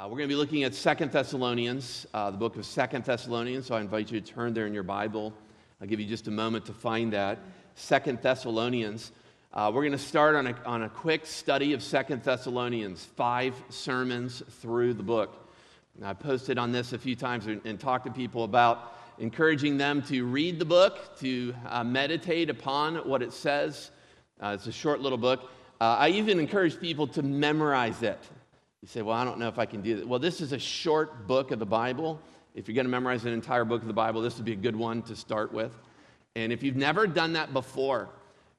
Uh, we're going to be looking at Second Thessalonians, uh, the book of Second Thessalonians. So I invite you to turn there in your Bible. I'll give you just a moment to find that. Second Thessalonians. Uh, we're going to start on a, on a quick study of Second Thessalonians, five sermons through the book. I posted on this a few times and, and talked to people about encouraging them to read the book, to uh, meditate upon what it says. Uh, it's a short little book. Uh, I even encourage people to memorize it. You say, Well, I don't know if I can do that. Well, this is a short book of the Bible. If you're going to memorize an entire book of the Bible, this would be a good one to start with. And if you've never done that before,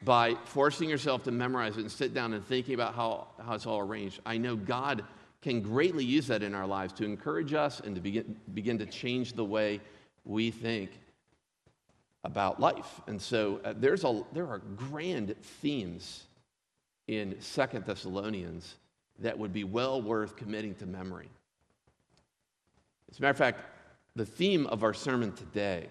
by forcing yourself to memorize it and sit down and thinking about how, how it's all arranged, I know God can greatly use that in our lives to encourage us and to begin, begin to change the way we think about life. And so uh, there's a, there are grand themes in Second Thessalonians that would be well worth committing to memory. As a matter of fact, the theme of our sermon today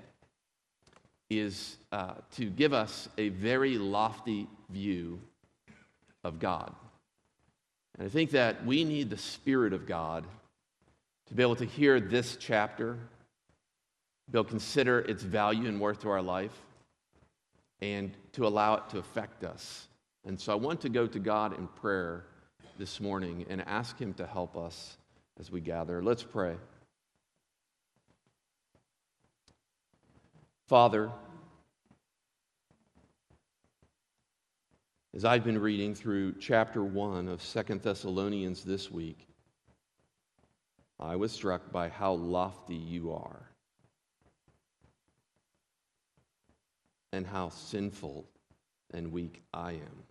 is uh, to give us a very lofty view of God. And I think that we need the Spirit of God to be able to hear this chapter, be able to consider its value and worth to our life, and to allow it to affect us. And so I want to go to God in prayer this morning and ask Him to help us as we gather. Let's pray. Father, as I've been reading through chapter 1 of Second Thessalonians this week, I was struck by how lofty you are and how sinful and weak I am.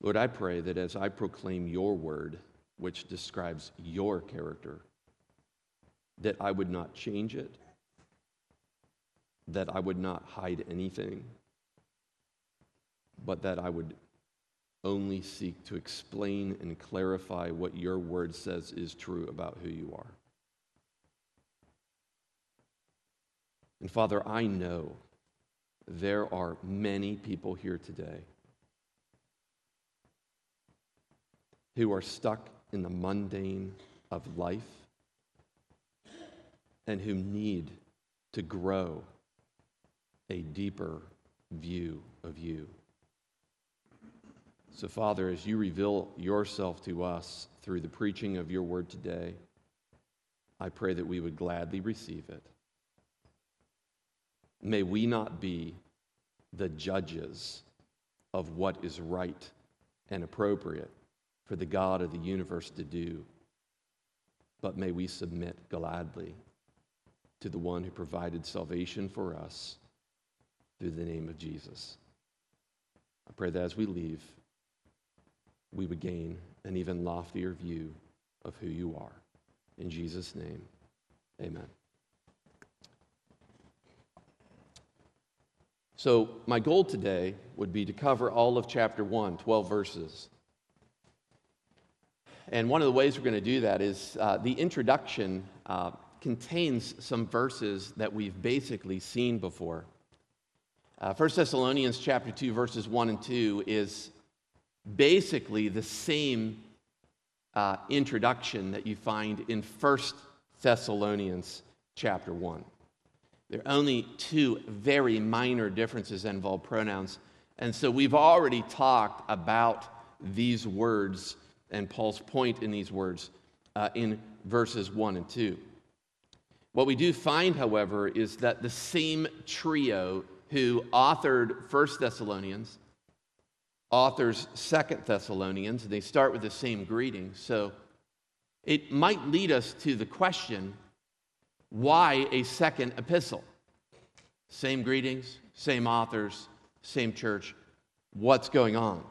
Lord, I pray that as I proclaim your word, which describes your character, that I would not change it, that I would not hide anything, but that I would only seek to explain and clarify what your word says is true about who you are. And Father, I know there are many people here today who are stuck in the mundane of life and who need to grow a deeper view of you. So, Father, as you reveal yourself to us through the preaching of your word today, I pray that we would gladly receive it. May we not be the judges of what is right and appropriate, for the God of the universe to do. But may we submit gladly to the one who provided salvation for us through the name of Jesus. I pray that as we leave, we would gain an even loftier view of who you are. In Jesus' name, amen. So, my goal today would be to cover all of chapter 1, 12 verses. And one of the ways we're going to do that is uh, the introduction uh, contains some verses that we've basically seen before. Uh, 1 Thessalonians chapter 2, verses 1 and 2 is basically the same uh, introduction that you find in 1 Thessalonians chapter 1. There are only two very minor differences that involve pronouns. And so we've already talked about these words and Paul's point in these words uh, in verses 1 and 2. What we do find, however, is that the same trio who authored First Thessalonians authors Second Thessalonians, and they start with the same greeting. So it might lead us to the question why a second epistle? Same greetings, same authors, same church. What's going on?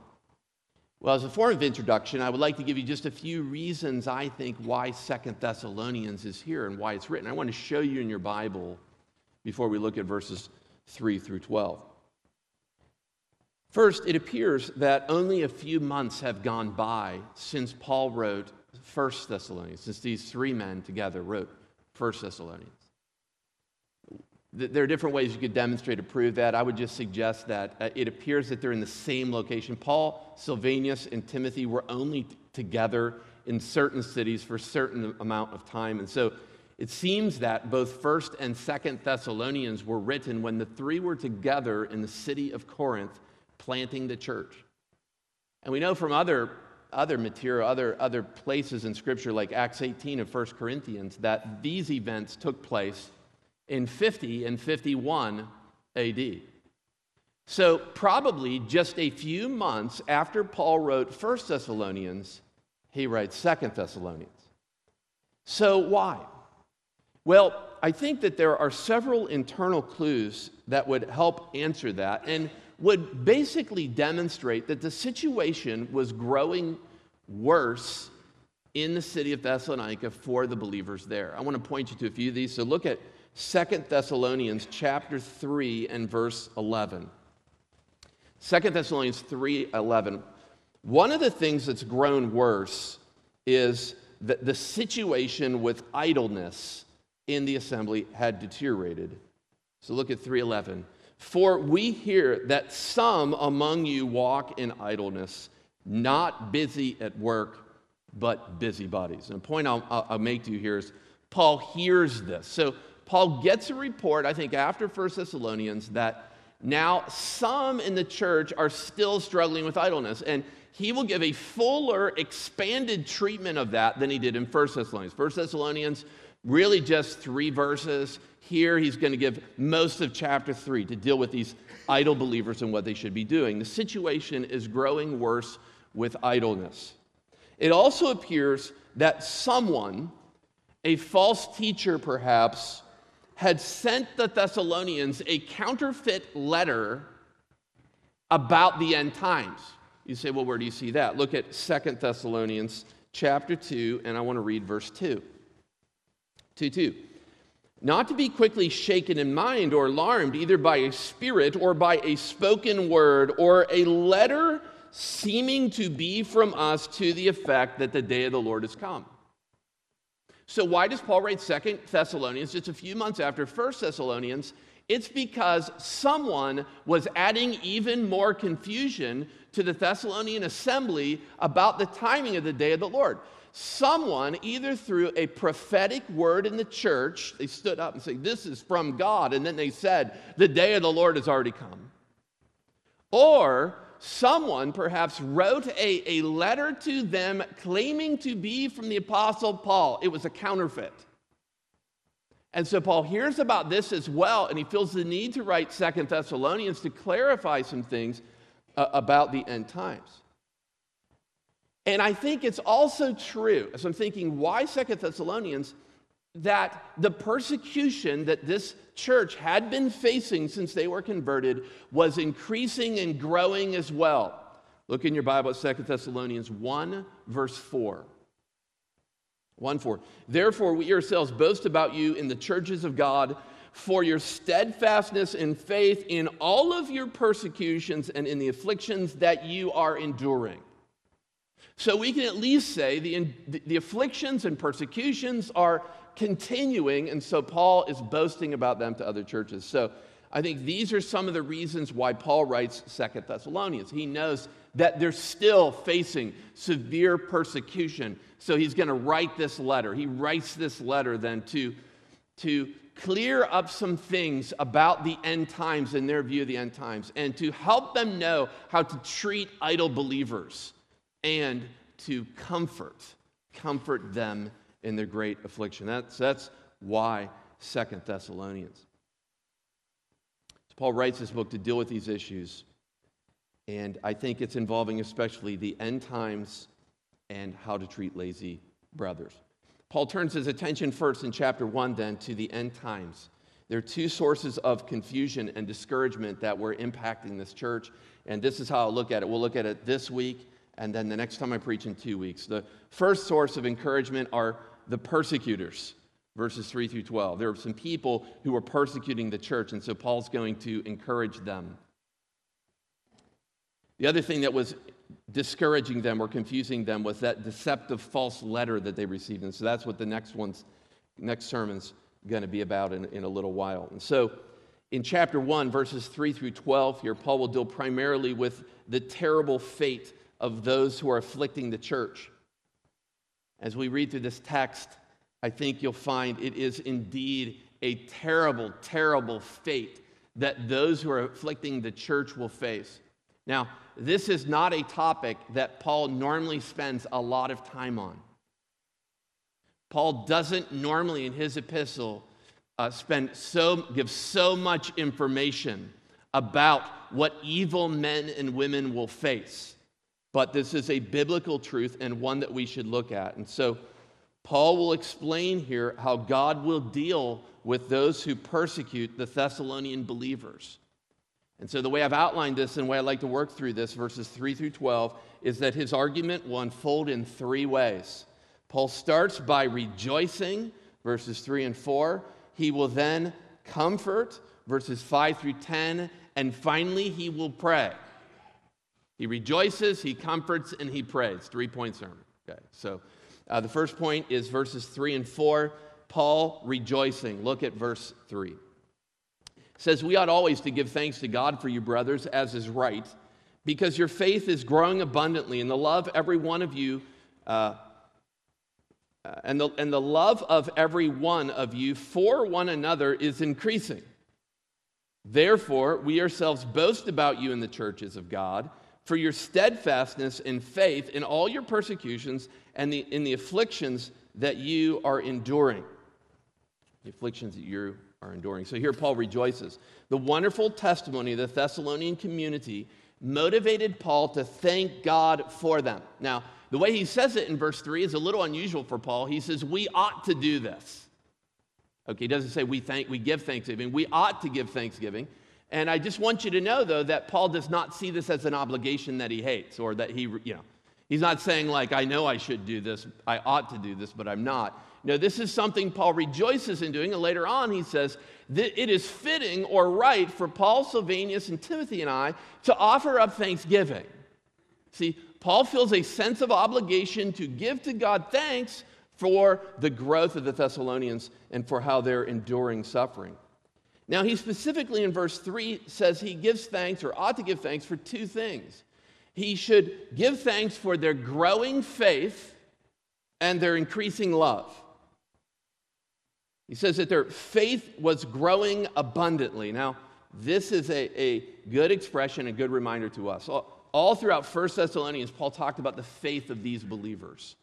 Well, as a form of introduction, I would like to give you just a few reasons I think why Second Thessalonians is here and why it's written. I want to show you in your Bible before we look at verses 3 through 12. First, it appears that only a few months have gone by since Paul wrote First Thessalonians, since these three men together wrote First Thessalonians. There are different ways you could demonstrate or prove that. I would just suggest that uh, it appears that they're in the same location. Paul, Silvanus, and Timothy were only together in certain cities for a certain amount of time. And so it seems that both 1st and 2nd Thessalonians were written when the three were together in the city of Corinth planting the church. And we know from other, other material, other, other places in Scripture, like Acts 18 of 1 Corinthians, that these events took place in 50 and 51 AD. So, probably just a few months after Paul wrote 1 Thessalonians, he writes 2 Thessalonians. So, why? Well, I think that there are several internal clues that would help answer that and would basically demonstrate that the situation was growing worse in the city of Thessalonica for the believers there. I want to point you to a few of these. So look at Second Thessalonians chapter 3 and verse 11. Second Thessalonians 3:11. One of the things that's grown worse is that the situation with idleness in the assembly had deteriorated. So look at 311. For we hear that some among you walk in idleness, not busy at work, but busybodies. And the point I'll, I'll make to you here is Paul hears this. So Paul gets a report, I think, after 1 Thessalonians, that now some in the church are still struggling with idleness. And he will give a fuller, expanded treatment of that than he did in 1 Thessalonians. 1 Thessalonians really just three verses. Here, he's going to give most of chapter three to deal with these idle believers and what they should be doing. The situation is growing worse with idleness. It also appears that someone, a false teacher perhaps, had sent the Thessalonians a counterfeit letter about the end times. You say, well, where do you see that? Look at Second Thessalonians chapter 2, and I want to read verse 2. 2 2. Not to be quickly shaken in mind or alarmed either by a spirit or by a spoken word or a letter seeming to be from us to the effect that the day of the Lord has come. So, why does Paul write Second Thessalonians just a few months after First Thessalonians? It's because someone was adding even more confusion to the Thessalonian assembly about the timing of the day of the Lord someone, either through a prophetic word in the church, they stood up and said, This is from God. And then they said, The day of the Lord has already come. Or someone perhaps wrote a, a letter to them claiming to be from the Apostle Paul. It was a counterfeit. And so Paul hears about this as well, and he feels the need to write Second Thessalonians to clarify some things uh, about the end times. And I think it's also true, as I'm thinking, why Second Thessalonians, that the persecution that this church had been facing since they were converted was increasing and growing as well. Look in your Bible at Second Thessalonians 1, verse 4. 1 4. Therefore, we ourselves boast about you in the churches of God for your steadfastness and faith in all of your persecutions and in the afflictions that you are enduring so we can at least say the, the afflictions and persecutions are continuing, and so Paul is boasting about them to other churches. So I think these are some of the reasons why Paul writes Second Thessalonians. He knows that they're still facing severe persecution, so he's going to write this letter. He writes this letter then to, to clear up some things about the end times in their view of the end times and to help them know how to treat idle believers and to comfort, comfort them in their great affliction. That's, that's why Second Thessalonians. So Paul writes this book to deal with these issues, and I think it's involving especially the end times and how to treat lazy brothers. Paul turns his attention first in chapter 1 then to the end times. There are two sources of confusion and discouragement that were impacting this church, and this is how I'll look at it. We'll look at it this week and then the next time I preach in two weeks. The first source of encouragement are the persecutors, verses 3 through 12. There are some people who are persecuting the church, and so Paul's going to encourage them. The other thing that was discouraging them or confusing them was that deceptive false letter that they received. And so that's what the next one's next sermon's going to be about in, in a little while. And so in chapter 1, verses 3 through 12, here, Paul will deal primarily with the terrible fate of those who are afflicting the church. As we read through this text, I think you'll find it is indeed a terrible, terrible fate that those who are afflicting the church will face. Now, this is not a topic that Paul normally spends a lot of time on. Paul doesn't normally in his epistle uh, spend so give so much information about what evil men and women will face. But this is a biblical truth and one that we should look at. And so Paul will explain here how God will deal with those who persecute the Thessalonian believers. And so, the way I've outlined this and the way I'd like to work through this, verses 3 through 12, is that his argument will unfold in three ways. Paul starts by rejoicing, verses 3 and 4. He will then comfort, verses 5 through 10. And finally, he will pray. He rejoices, he comforts, and he prays. Three point sermon. Okay, so uh, the first point is verses 3 and 4. Paul rejoicing. Look at verse 3 says, We ought always to give thanks to God for you, brothers, as is right, because your faith is growing abundantly, and the love every one of you, uh, uh, and, the, and the love of every one of you for one another is increasing. Therefore, we ourselves boast about you in the churches of God for your steadfastness in faith in all your persecutions and the, in the afflictions that you are enduring. The afflictions that you are enduring. So here Paul rejoices. The wonderful testimony of the Thessalonian community motivated Paul to thank God for them. Now, the way he says it in verse 3 is a little unusual for Paul. He says, We ought to do this. Okay, he doesn't say we thank, we give thanksgiving. We ought to give thanksgiving. And I just want you to know, though, that Paul does not see this as an obligation that he hates or that he, you know, he's not saying, like, I know I should do this, I ought to do this, but I'm not. No, this is something Paul rejoices in doing. And later on, he says it is fitting or right for Paul, Silvanus, and Timothy and I to offer up thanksgiving. See, Paul feels a sense of obligation to give to God thanks for the growth of the Thessalonians and for how they're enduring suffering. Now, he specifically in verse 3 says he gives thanks or ought to give thanks for two things. He should give thanks for their growing faith and their increasing love. He says that their faith was growing abundantly. Now, this is a, a good expression, a good reminder to us. All, all throughout 1 Thessalonians, Paul talked about the faith of these believers.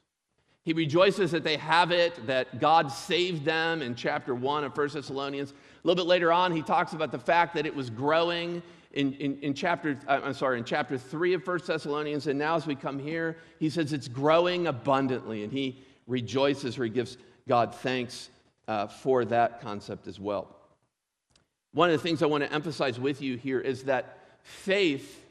He rejoices that they have it, that God saved them in chapter 1 of 1 Thessalonians. A little bit later on, he talks about the fact that it was growing in, in, in chapter, uh, I'm sorry, in chapter 3 of 1 Thessalonians. And now as we come here, he says it's growing abundantly. And he rejoices or he gives God thanks uh, for that concept as well. One of the things I want to emphasize with you here is that faith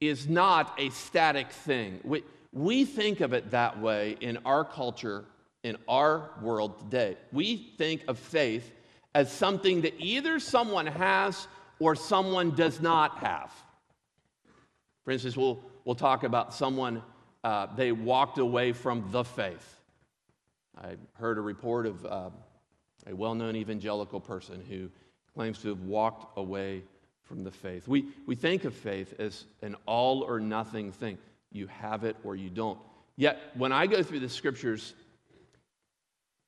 is not a static thing. We, we think of it that way in our culture, in our world today. We think of faith as something that either someone has or someone does not have. For instance, we'll, we'll talk about someone, uh, they walked away from the faith. I heard a report of uh, a well known evangelical person who claims to have walked away from the faith. We, we think of faith as an all or nothing thing. You have it or you don't. Yet, when I go through the scriptures,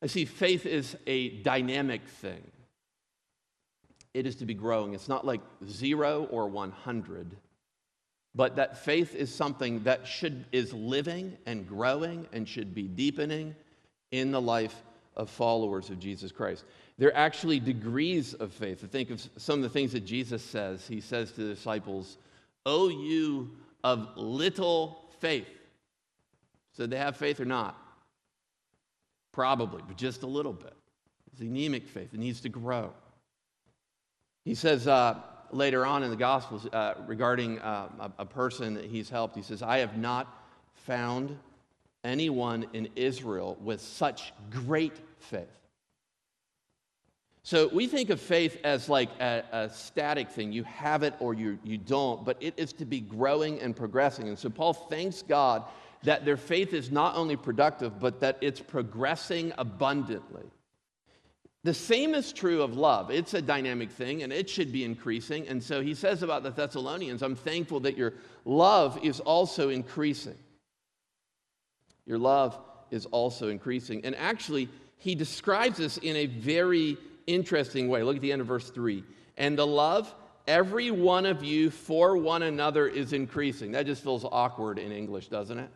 I see faith is a dynamic thing. It is to be growing. It's not like zero or 100, but that faith is something that should, is living and growing and should be deepening in the life of followers of Jesus Christ. There are actually degrees of faith. I think of some of the things that Jesus says. He says to the disciples, Oh, you of little faith. So they have faith or not? Probably, but just a little bit. It's anemic faith. It needs to grow. He says uh, later on in the Gospels uh, regarding uh, a, a person that he's helped, he says, I have not found anyone in Israel with such great faith. So we think of faith as like a, a, static thing. You have it or you, you don't, but it is to be growing and progressing. And so Paul thanks God that their faith is not only productive, but that it's progressing abundantly. The same is true of love. It's a dynamic thing and it should be increasing. And so he says about the Thessalonians, I'm thankful that your love is also increasing. Your love is also increasing. And actually, he describes this in a very interesting way. Look at the end of verse 3. And the love every one of you for one another is increasing. That just feels awkward in English, doesn't it?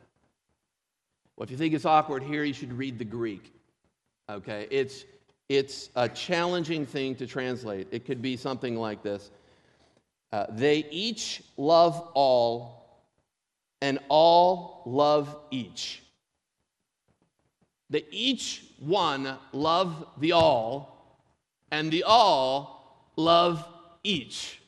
Well, if you think it's awkward here, you should read the Greek. Okay? It's, it's a challenging thing to translate. It could be something like this uh, They each love all, and all love each. They each one love the all, and the all love each.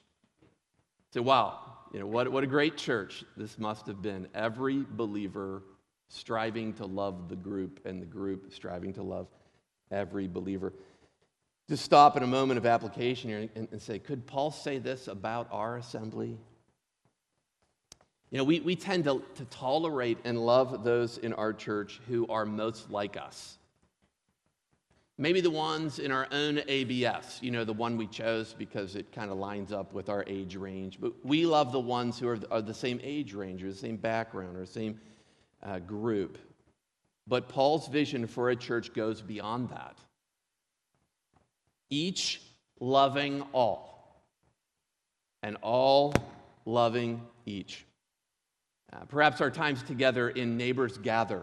So, wow, you know, what, what a great church this must have been. Every believer striving to love the group, and the group striving to love every believer. Just stop in a moment of application here and, and say, could Paul say this about our assembly? You know, we, we tend to, to tolerate and love those in our church who are most like us. Maybe the ones in our own ABS, you know, the one we chose because it kind of lines up with our age range. But we love the ones who are, are the same age range or the same background or the same uh, group. But Paul's vision for a church goes beyond that. Each loving all, and all loving each. Uh, perhaps our times together in Neighbors Gather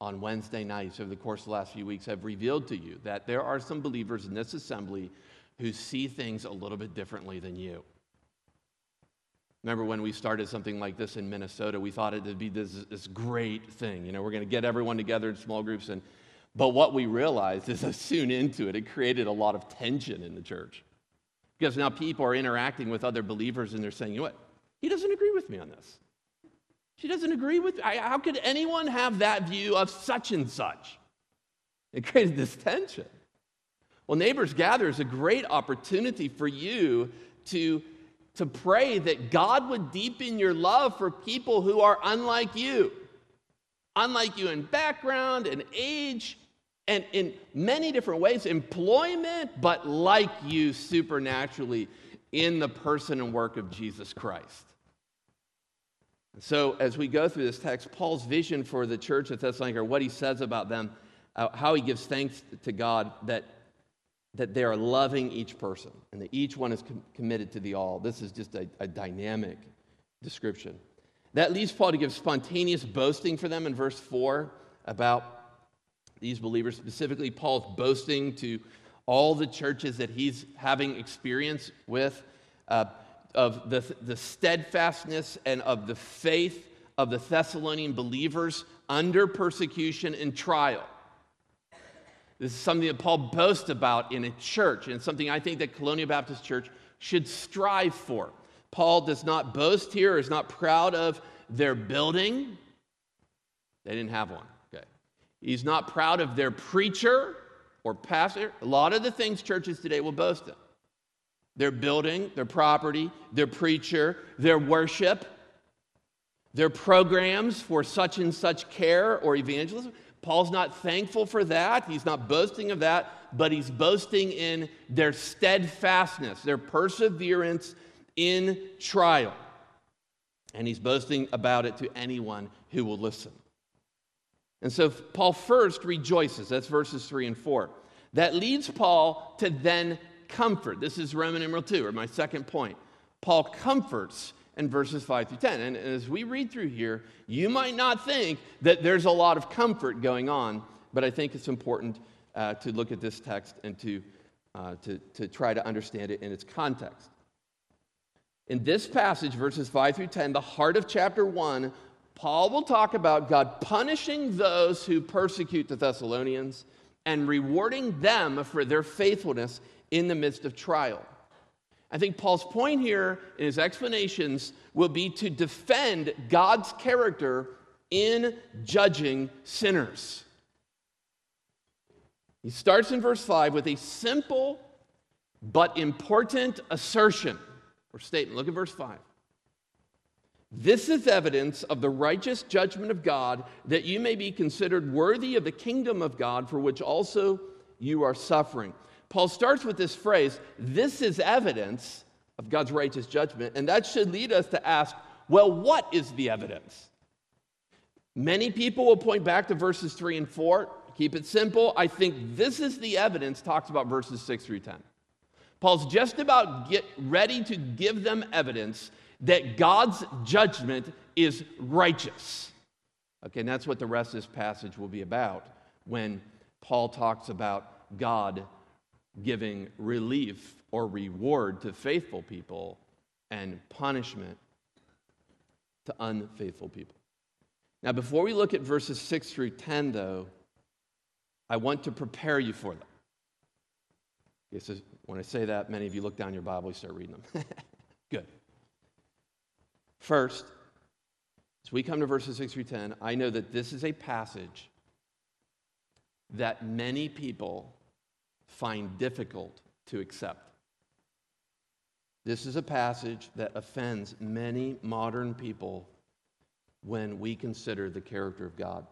on Wednesday nights over the course of the last few weeks have revealed to you that there are some believers in this assembly who see things a little bit differently than you. Remember when we started something like this in Minnesota, we thought it'd be this, this great thing. You know, we're going to get everyone together in small groups. And, but what we realized is soon into it, it created a lot of tension in the church. Because now people are interacting with other believers and they're saying, you know what? He doesn't agree with me on this. She doesn't agree with I, how could anyone have that view of such and such? It created this tension. Well, Neighbors Gather is a great opportunity for you to, to pray that God would deepen your love for people who are unlike you, unlike you in background and age and in many different ways, employment, but like you supernaturally in the person and work of Jesus Christ. So, as we go through this text, Paul's vision for the church at Thessalonica, what he says about them, uh, how he gives thanks to God that, that they are loving each person and that each one is com- committed to the all. This is just a, a dynamic description. That leads Paul to give spontaneous boasting for them in verse 4 about these believers. Specifically, Paul's boasting to all the churches that he's having experience with. Uh, of the, the steadfastness and of the faith of the Thessalonian believers under persecution and trial. This is something that Paul boasts about in a church, and something I think that Colonial Baptist Church should strive for. Paul does not boast here, is not proud of their building. They didn't have one. Okay. He's not proud of their preacher or pastor. A lot of the things churches today will boast of their building, their property, their preacher, their worship, their programs for such and such care or evangelism. Paul's not thankful for that. He's not boasting of that, but he's boasting in their steadfastness, their perseverance in trial. And he's boasting about it to anyone who will listen. And so Paul first rejoices. That's verses 3 and 4. That leads Paul to then comfort. This is Roman numeral 2, or my second point. Paul comforts in verses 5 through 10. And as we read through here, you might not think that there's a lot of comfort going on, but I think it's important uh, to look at this text and to, uh, to, to try to understand it in its context. In this passage, verses 5 through 10, the heart of chapter 1, Paul will talk about God punishing those who persecute the Thessalonians and rewarding them for their faithfulness in the midst of trial. I think Paul's point here in his explanations will be to defend God's character in judging sinners. He starts in verse 5 with a simple but important assertion or statement. Look at verse 5. This is evidence of the righteous judgment of God that you may be considered worthy of the kingdom of God for which also you are suffering. Paul starts with this phrase, this is evidence of God's righteous judgment, and that should lead us to ask, well, what is the evidence? Many people will point back to verses 3 and 4. Keep it simple. I think this is the evidence talks about verses 6 through 10. Paul's just about get ready to give them evidence that God's judgment is righteous. Okay, and that's what the rest of this passage will be about when Paul talks about God giving relief or reward to faithful people and punishment to unfaithful people. Now, before we look at verses 6 through 10, though, I want to prepare you for them. Yes, when I say that, many of you look down your Bible, you start reading them. Good. First, as we come to verses 6 through 10, I know that this is a passage that many people find difficult to accept. This is a passage that offends many modern people when we consider the character of God.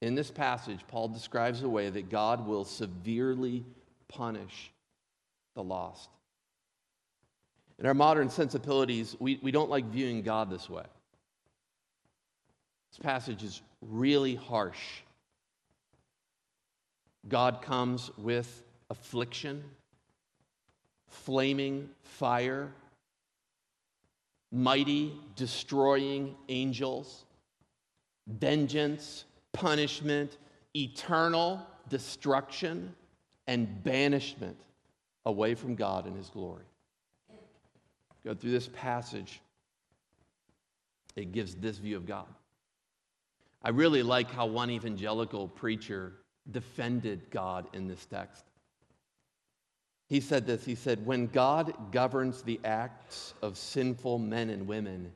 In this passage, Paul describes a way that God will severely punish the lost. In our modern sensibilities, we, we don't like viewing God this way. This passage is really harsh. God comes with affliction, flaming fire, mighty destroying angels, vengeance, punishment, eternal destruction, and banishment away from God and His glory. Go through this passage, it gives this view of God. I really like how one evangelical preacher defended God in this text. He said this He said, When God governs the acts of sinful men and women,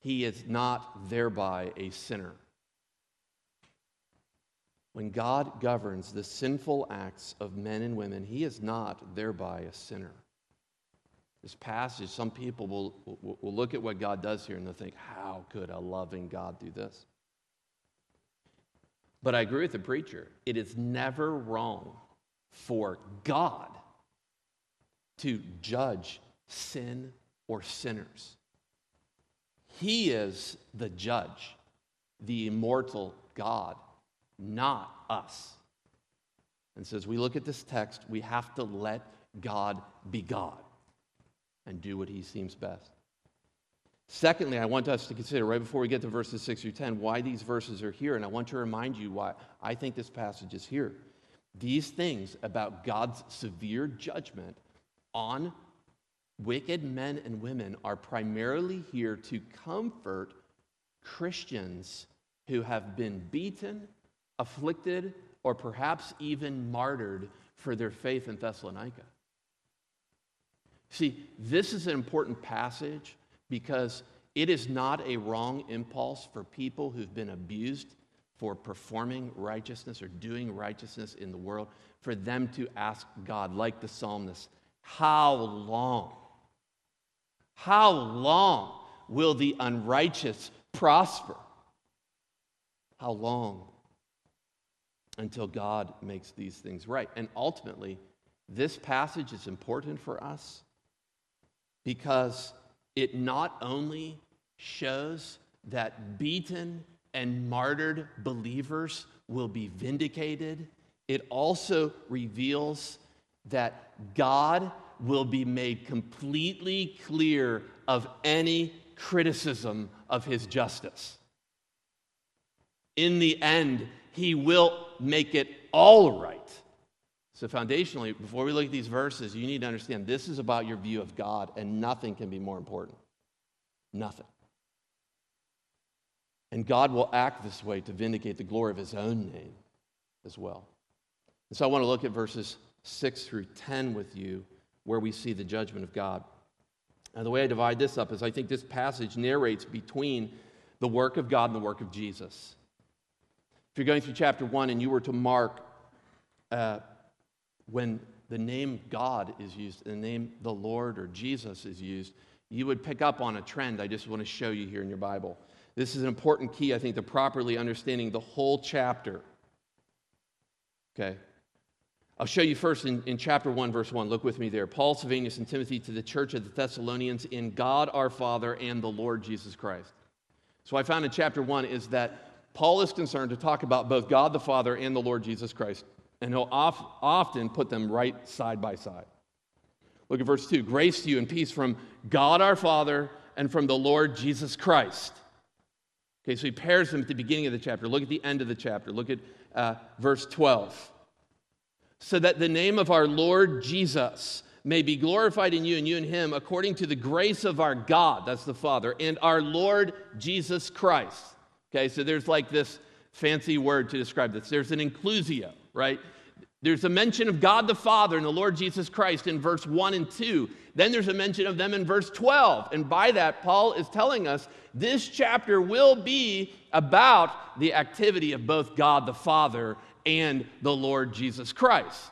he is not thereby a sinner. When God governs the sinful acts of men and women, he is not thereby a sinner. This passage, some people will, will, look at what God does here and they'll think, how could a loving God do this? But I agree with the preacher. It is never wrong for God to judge sin or sinners. He is the judge, the immortal God, not us. And so, as we look at this text, we have to let God be God and do what he seems best. Secondly, I want us to consider, right before we get to verses 6 through 10, why these verses are here. And I want to remind you why I think this passage is here. These things about God's severe judgment on wicked men and women are primarily here to comfort Christians who have been beaten, afflicted, or perhaps even martyred for their faith in Thessalonica. See, this is an important passage because it is not a wrong impulse for people who've been abused for performing righteousness or doing righteousness in the world for them to ask God, like the psalmist, how long? How long will the unrighteous prosper? How long? Until God makes these things right. And ultimately, this passage is important for us because it not only shows that beaten and martyred believers will be vindicated, it also reveals that God will be made completely clear of any criticism of his justice. In the end, he will make it all right. So, foundationally, before we look at these verses, you need to understand this is about your view of God, and nothing can be more important. Nothing. And God will act this way to vindicate the glory of his own name as well. And so, I want to look at verses 6 through 10 with you, where we see the judgment of God. Now, the way I divide this up is I think this passage narrates between the work of God and the work of Jesus. If you're going through chapter 1 and you were to mark, uh, when the name God is used, the name the Lord or Jesus is used, you would pick up on a trend I just want to show you here in your Bible. This is an important key, I think, to properly understanding the whole chapter. Okay. I'll show you first in, in chapter 1, verse 1. Look with me there. Paul, Silvanus, and Timothy to the church of the Thessalonians in God our Father and the Lord Jesus Christ. So, I found in chapter 1 is that Paul is concerned to talk about both God the Father and the Lord Jesus Christ, and he'll oft, often put them right side by side. Look at verse 2 Grace to you and peace from God our Father and from the Lord Jesus Christ. Okay, so he pairs them at the beginning of the chapter. Look at the end of the chapter. Look at uh, verse 12. So that the name of our Lord Jesus may be glorified in you and you in him according to the grace of our God, that's the Father, and our Lord Jesus Christ. Okay, so there's like this fancy word to describe this. There's an inclusio, right? There's a mention of God the Father and the Lord Jesus Christ in verse 1 and 2. Then there's a mention of them in verse 12. And by that, Paul is telling us this chapter will be about the activity of both God the Father and the Lord Jesus Christ.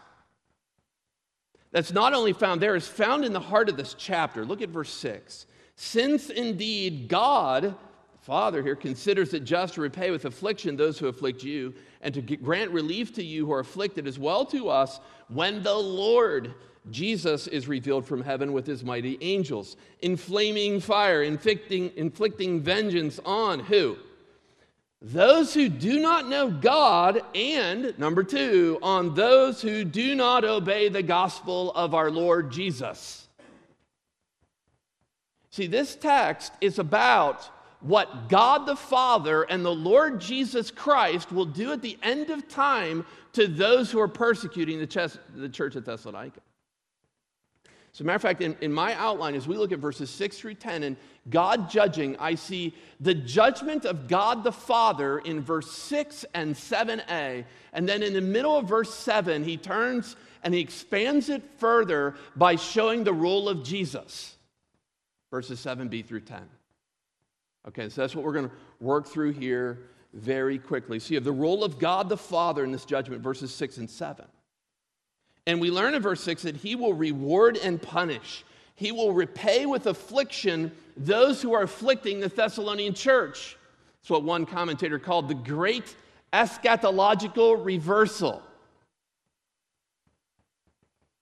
That's not only found there, is found in the heart of this chapter. Look at verse 6. Since indeed God Father here considers it just to repay with affliction those who afflict you, and to grant relief to you who are afflicted as well to us when the Lord Jesus is revealed from heaven with his mighty angels, in flaming fire, inflicting, inflicting vengeance on who? Those who do not know God, and number two, on those who do not obey the gospel of our Lord Jesus. See, this text is about what God the Father and the Lord Jesus Christ will do at the end of time to those who are persecuting the, church, at Thessalonica. A matter of fact, in, in my outline, as we look at verses 6 through 10 and God judging, I see the judgment of God the Father in verse 6 and 7a. And then in the middle of verse 7, he turns and he expands it further by showing the role of Jesus. Verses 7b through 10. Okay, so that's what we're going to work through here very quickly. So you have the role of God the Father in this judgment, verses 6 and 7. And we learn in verse 6 that he will reward and punish. He will repay with affliction those who are afflicting the Thessalonian church. It's what one commentator called the great eschatological reversal.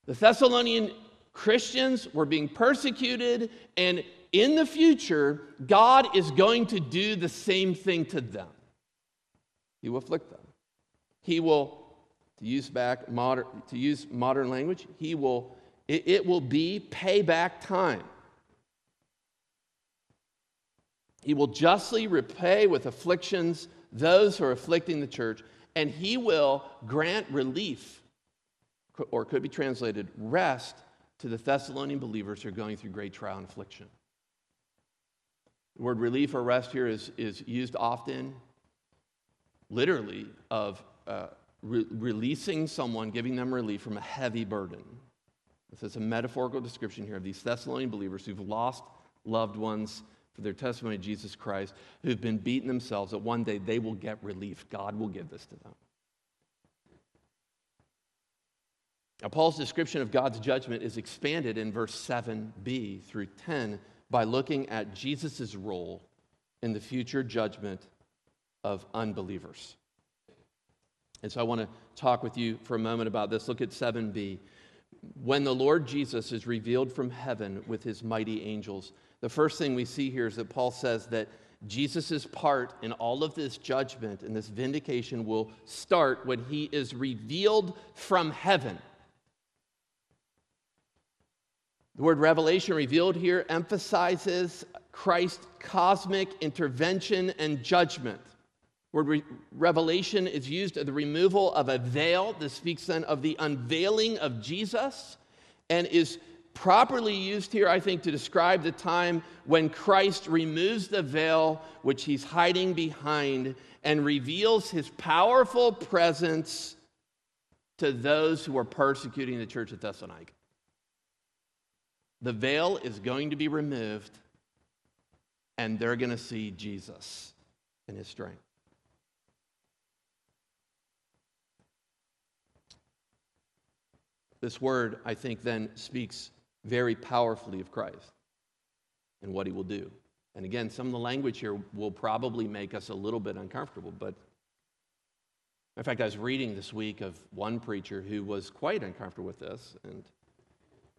The Thessalonian Christians were being persecuted, and in the future, God is going to do the same thing to them. He will afflict them. He will, to use back modern, to use modern language, he will, it, it will be payback time. He will justly repay with afflictions those who are afflicting the church, and he will grant relief, or could be translated rest, to the Thessalonian believers who are going through great trial and affliction. The word relief or rest here is, is used often, literally, of uh, re- releasing someone, giving them relief from a heavy burden. This is a metaphorical description here of these Thessalonian believers who've lost loved ones for their testimony of Jesus Christ, who've been beaten themselves, that one day they will get relief. God will give this to them. Now, Paul's description of God's judgment is expanded in verse 7b through 10 by looking at Jesus' role in the future judgment of unbelievers. And so I want to talk with you for a moment about this. Look at 7b. When the Lord Jesus is revealed from heaven with his mighty angels, the first thing we see here is that Paul says that Jesus' part in all of this judgment and this vindication will start when he is revealed from heaven. The word revelation revealed here emphasizes Christ's cosmic intervention and judgment. The word re- revelation is used of the removal of a veil. This speaks then of the unveiling of Jesus and is properly used here, I think, to describe the time when Christ removes the veil which he's hiding behind and reveals his powerful presence to those who are persecuting the church at Thessalonica. The veil is going to be removed, and they're going to see Jesus in his strength. This word, I think, then speaks very powerfully of Christ and what he will do. And again, some of the language here will probably make us a little bit uncomfortable, but in fact, I was reading this week of one preacher who was quite uncomfortable with this, and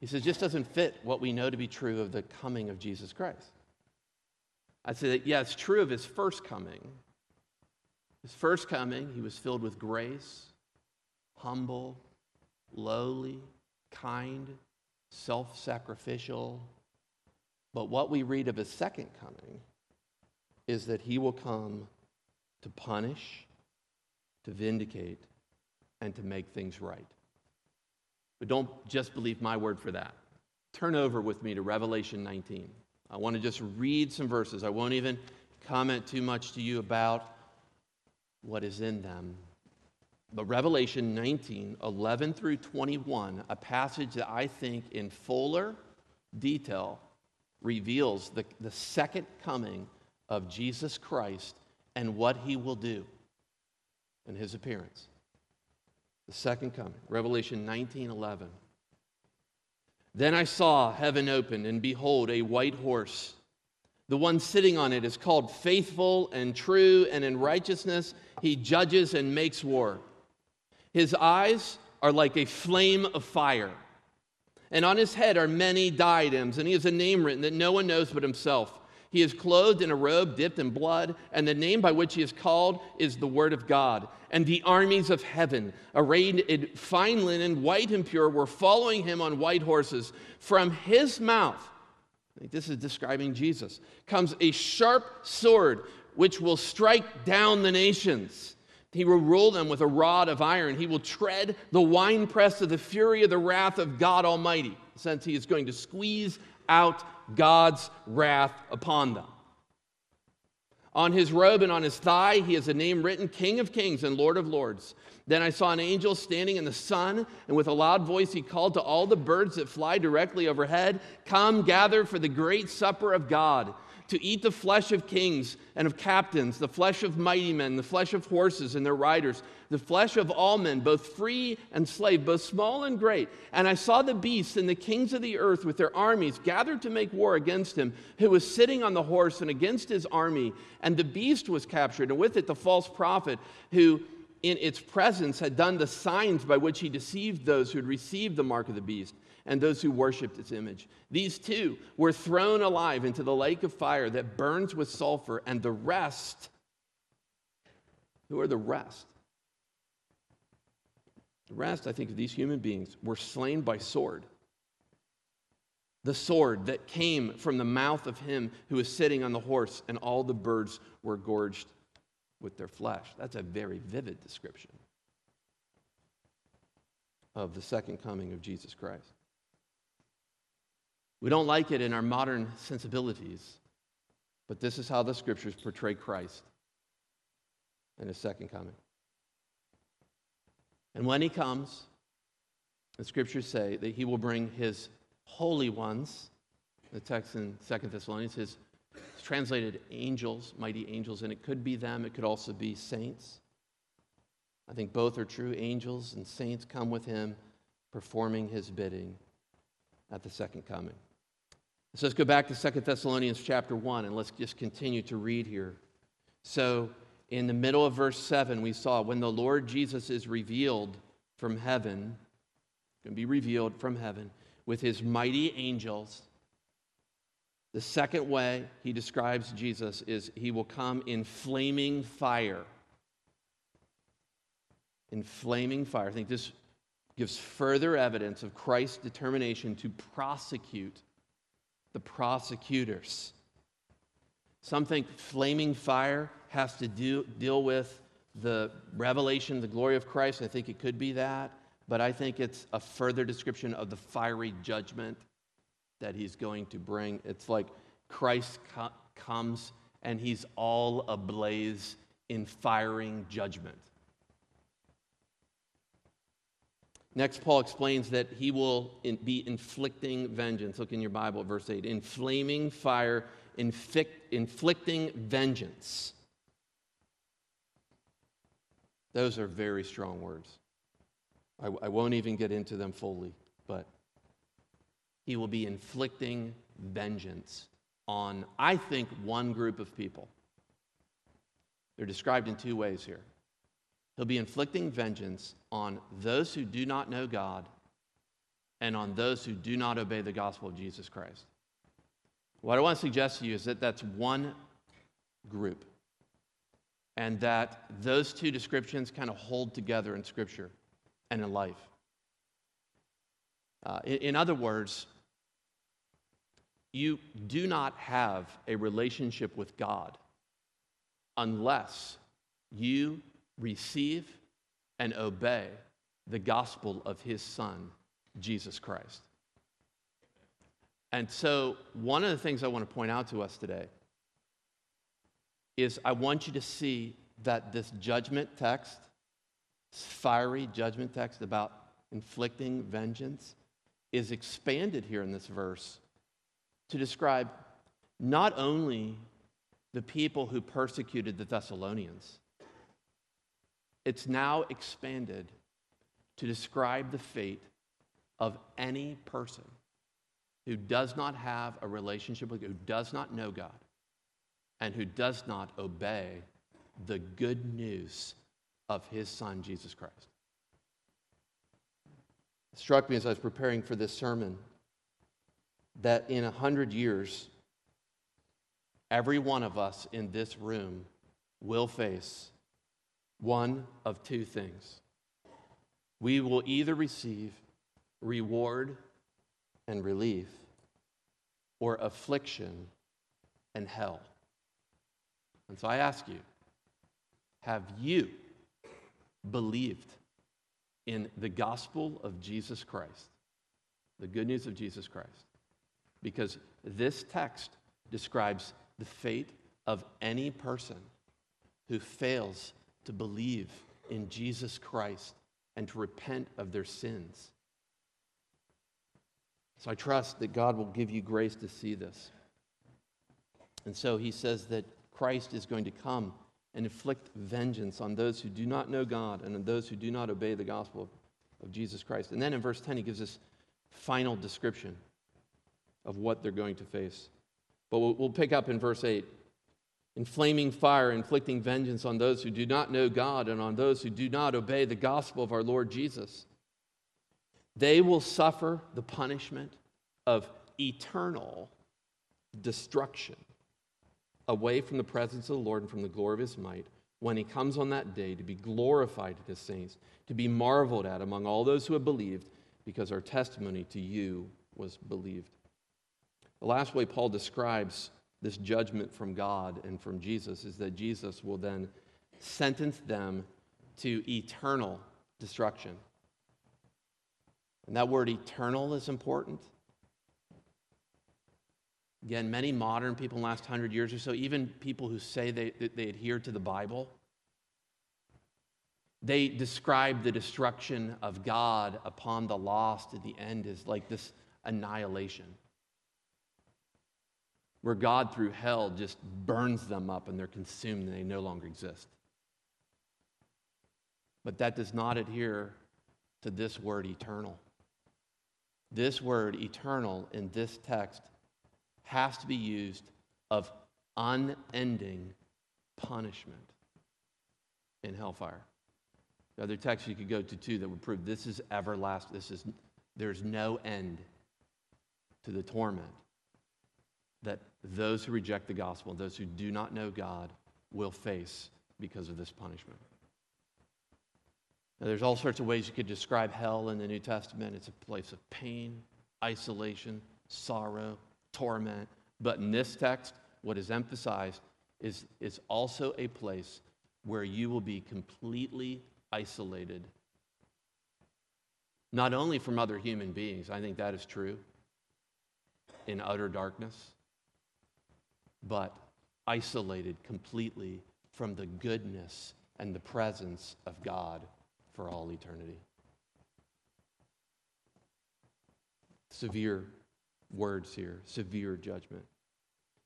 he says, just doesn't fit what we know to be true of the coming of Jesus Christ. I'd say that, yeah, it's true of his first coming. His first coming, he was filled with grace, humble, lowly, kind, self sacrificial. But what we read of his second coming is that he will come to punish, to vindicate, and to make things right. But don't just believe my word for that. Turn over with me to Revelation 19. I want to just read some verses. I won't even comment too much to you about what is in them. But Revelation 19, 11 through 21, a passage that I think in fuller detail reveals the, the second coming of Jesus Christ and what he will do in his appearance. The second coming, Revelation 19, 11. Then I saw heaven opened, and behold, a white horse. The one sitting on it is called faithful and true, and in righteousness he judges and makes war. His eyes are like a flame of fire, and on his head are many diadems, and he has a name written that no one knows but himself. He is clothed in a robe dipped in blood, and the name by which he is called is the Word of God. And the armies of heaven, arrayed in fine linen, white and pure, were following him on white horses. From his mouth, this is describing Jesus, comes a sharp sword which will strike down the nations. He will rule them with a rod of iron. He will tread the winepress of the fury of the wrath of God Almighty, since he is going to squeeze out God's wrath upon them. On his robe and on his thigh, he has a name written King of Kings and Lord of Lords. Then I saw an angel standing in the sun, and with a loud voice he called to all the birds that fly directly overhead Come, gather for the great supper of God to eat the flesh of kings and of captains, the flesh of mighty men, the flesh of horses and their riders, the flesh of all men, both free and slave, both small and great. And I saw the beasts and the kings of the earth with their armies gathered to make war against him, who was sitting on the horse and against his army. And the beast was captured, and with it the false prophet who in its presence had done the signs by which he deceived those who had received the mark of the beast and those who worshiped its image. These two were thrown alive into the lake of fire that burns with sulfur, and the rest, who are the rest? The rest, I think, of these human beings were slain by sword. The sword that came from the mouth of him who was sitting on the horse, and all the birds were gorged with their flesh. That's a very vivid description of the second coming of Jesus Christ. We don't like it in our modern sensibilities, but this is how the scriptures portray Christ and his second coming. And when he comes, the scriptures say that he will bring his holy ones, the text in Second Thessalonians, his translated angels, mighty angels, and it could be them, it could also be saints. I think both are true. Angels and saints come with him, performing his bidding at the second coming. So let's go back to Second Thessalonians chapter 1 and let's just continue to read here. So, in the middle of verse 7, we saw when the Lord Jesus is revealed from heaven, going to be revealed from heaven with his mighty angels. The second way he describes Jesus is he will come in flaming fire. In flaming fire. I think this gives further evidence of Christ's determination to prosecute the prosecutors. Some think flaming fire has to do, deal with the revelation, the glory of Christ. I think it could be that, but I think it's a further description of the fiery judgment that he's going to bring. It's like Christ co- comes and he's all ablaze in firing judgment. Next, Paul explains that he will be inflicting vengeance. Look in your Bible verse 8. Inflaming fire, inflict, inflicting vengeance. Those are very strong words. I, I won't even get into them fully, but he will be inflicting vengeance on, I think, one group of people. They're described in two ways here. He'll be inflicting vengeance on those who do not know God and on those who do not obey the gospel of Jesus Christ. What I want to suggest to you is that that's one group. And that those two descriptions kind of hold together in Scripture and in life. Uh, in, in other words, you do not have a relationship with God unless you receive and obey the gospel of his son, Jesus Christ. And so, one of the things I want to point out to us today is I want you to see that this judgment text, this fiery judgment text about inflicting vengeance, is expanded here in this verse to describe not only the people who persecuted the Thessalonians, it's now expanded to describe the fate of any person who does not have a relationship with God, who does not know God, and who does not obey the good news of his son, Jesus Christ. It struck me as I was preparing for this sermon that in a hundred years, every one of us in this room will face one of two things. We will either receive reward and relief or affliction and hell. And so I ask you, have you believed in the gospel of Jesus Christ, the good news of Jesus Christ? Because this text describes the fate of any person who fails to believe in Jesus Christ and to repent of their sins. So I trust that God will give you grace to see this. And so he says that Christ is going to come and inflict vengeance on those who do not know God and on those who do not obey the gospel of, Jesus Christ. And then in verse 10, he gives this final description of what they're going to face. But we'll pick up in verse 8. In flaming fire, inflicting vengeance on those who do not know God and on those who do not obey the gospel of our Lord Jesus. They will suffer the punishment of eternal destruction away from the presence of the Lord and from the glory of his might when he comes on that day to be glorified in his saints, to be marveled at among all those who have believed, because our testimony to you was believed. The last way Paul describes this judgment from God and from Jesus is that Jesus will then sentence them to eternal destruction. And that word eternal is important. Again, many modern people in the last hundred years or so, even people who say they, they adhere to the Bible, they describe the destruction of God upon the lost at the end as like this annihilation, where God through hell just burns them up and they're consumed and they no longer exist. But that does not adhere to this word eternal. This word eternal in this text has to be used of unending punishment in hellfire. The other text you could go to too that would prove this is everlasting. This is there's no end to the torment that those who reject the gospel, those who do not know God, will face because of this punishment. Now, there's all sorts of ways you could describe hell in the New Testament. It's a place of pain, isolation, sorrow, torment. But in this text, what is emphasized is it's also a place where you will be completely isolated. Not only from other human beings, I think that is true, in utter darkness, but isolated completely from the goodness and the presence of God for all eternity. Severe words here severe judgment.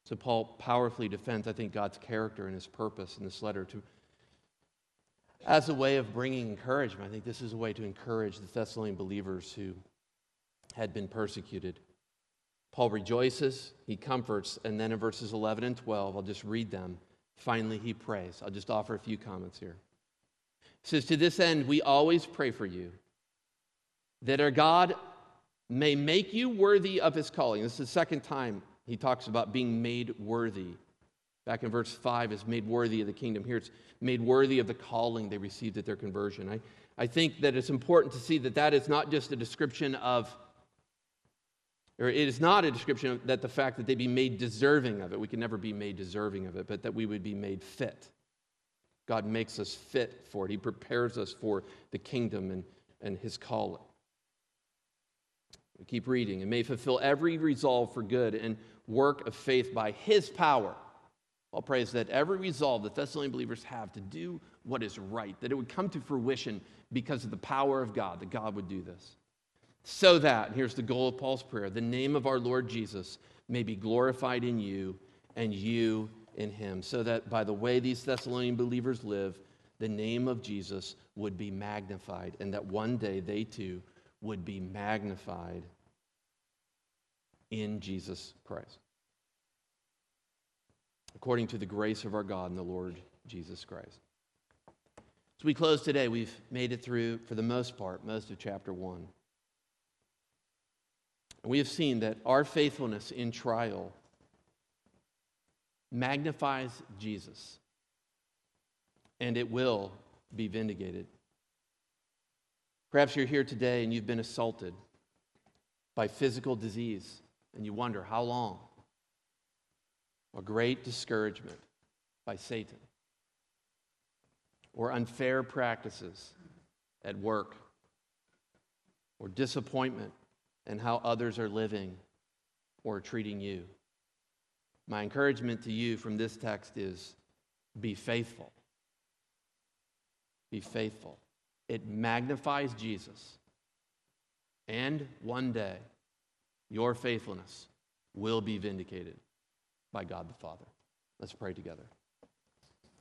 So Paul powerfully defends, I think, God's character and his purpose in this letter to as a way of bringing encouragement. I think this is a way to encourage the Thessalonian believers who had been persecuted. Paul rejoices, he comforts, and then in verses 11 and 12, I'll just read them. Finally, he prays. I'll just offer a few comments here. He says, To this end, we always pray for you, that our God may make you worthy of his calling. This is the second time he talks about being made worthy Back in verse 5 is made worthy of the kingdom. Here it's made worthy of the calling they received at their conversion. I, I think that it's important to see that that is not just a description of, or it is not a description of that the fact that they be made deserving of it. We can never be made deserving of it, but that we would be made fit. God makes us fit for it. He prepares us for the kingdom and, and his calling. We keep reading, and may fulfill every resolve for good and work of faith by his power. Paul prays that every resolve the Thessalonian believers have to do what is right, that it would come to fruition because of the power of God, that God would do this. So that, here's the goal of Paul's prayer, the name of our Lord Jesus may be glorified in you and you in him, so that by the way these Thessalonian believers live, the name of Jesus would be magnified, and that one day they too would be magnified in Jesus Christ. According to the grace of our God and the Lord Jesus Christ. As we close today, we've made it through, for the most part, most of chapter 1. We have seen that our faithfulness in trial magnifies Jesus, and it will be vindicated. Perhaps you're here today and you've been assaulted by physical disease, and you wonder how long? Or great discouragement by Satan, or unfair practices at work, or disappointment in how others are living or treating you. My encouragement to you from this text is be faithful. Be faithful. It magnifies Jesus. And one day, your faithfulness will be vindicated by God the Father. Let's pray together.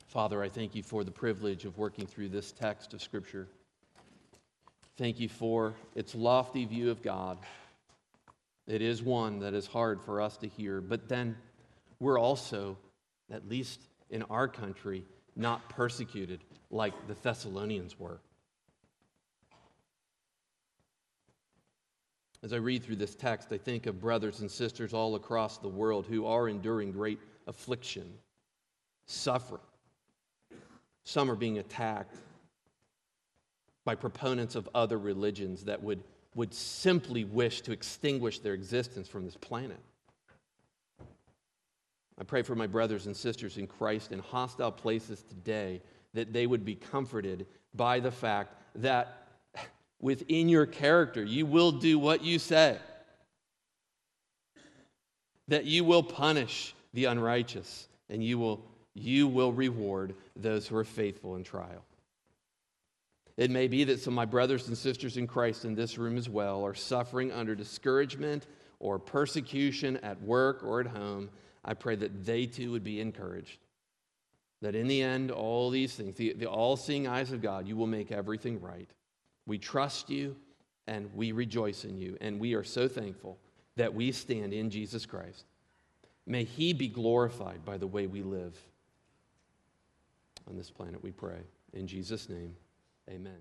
Father, I thank you for the privilege of working through this text of Scripture. Thank you for its lofty view of God. It is one that is hard for us to hear, but then we're also, at least in our country, not persecuted like the Thessalonians were. As I read through this text, I think of brothers and sisters all across the world who are enduring great affliction, suffering. Some are being attacked by proponents of other religions that would, would simply wish to extinguish their existence from this planet. I pray for my brothers and sisters in Christ in hostile places today that they would be comforted by the fact that within your character, you will do what you say, that you will punish the unrighteous, and you will, you will reward those who are faithful in trial. It may be that some of my brothers and sisters in Christ in this room as well are suffering under discouragement or persecution at work or at home. I pray that they too would be encouraged. That in the end, all these things, the, the all seeing eyes of God, you will make everything right. We trust you and we rejoice in you. And we are so thankful that we stand in Jesus Christ. May he be glorified by the way we live on this planet, we pray. In Jesus' name, amen.